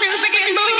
music and movies.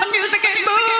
The music is moving.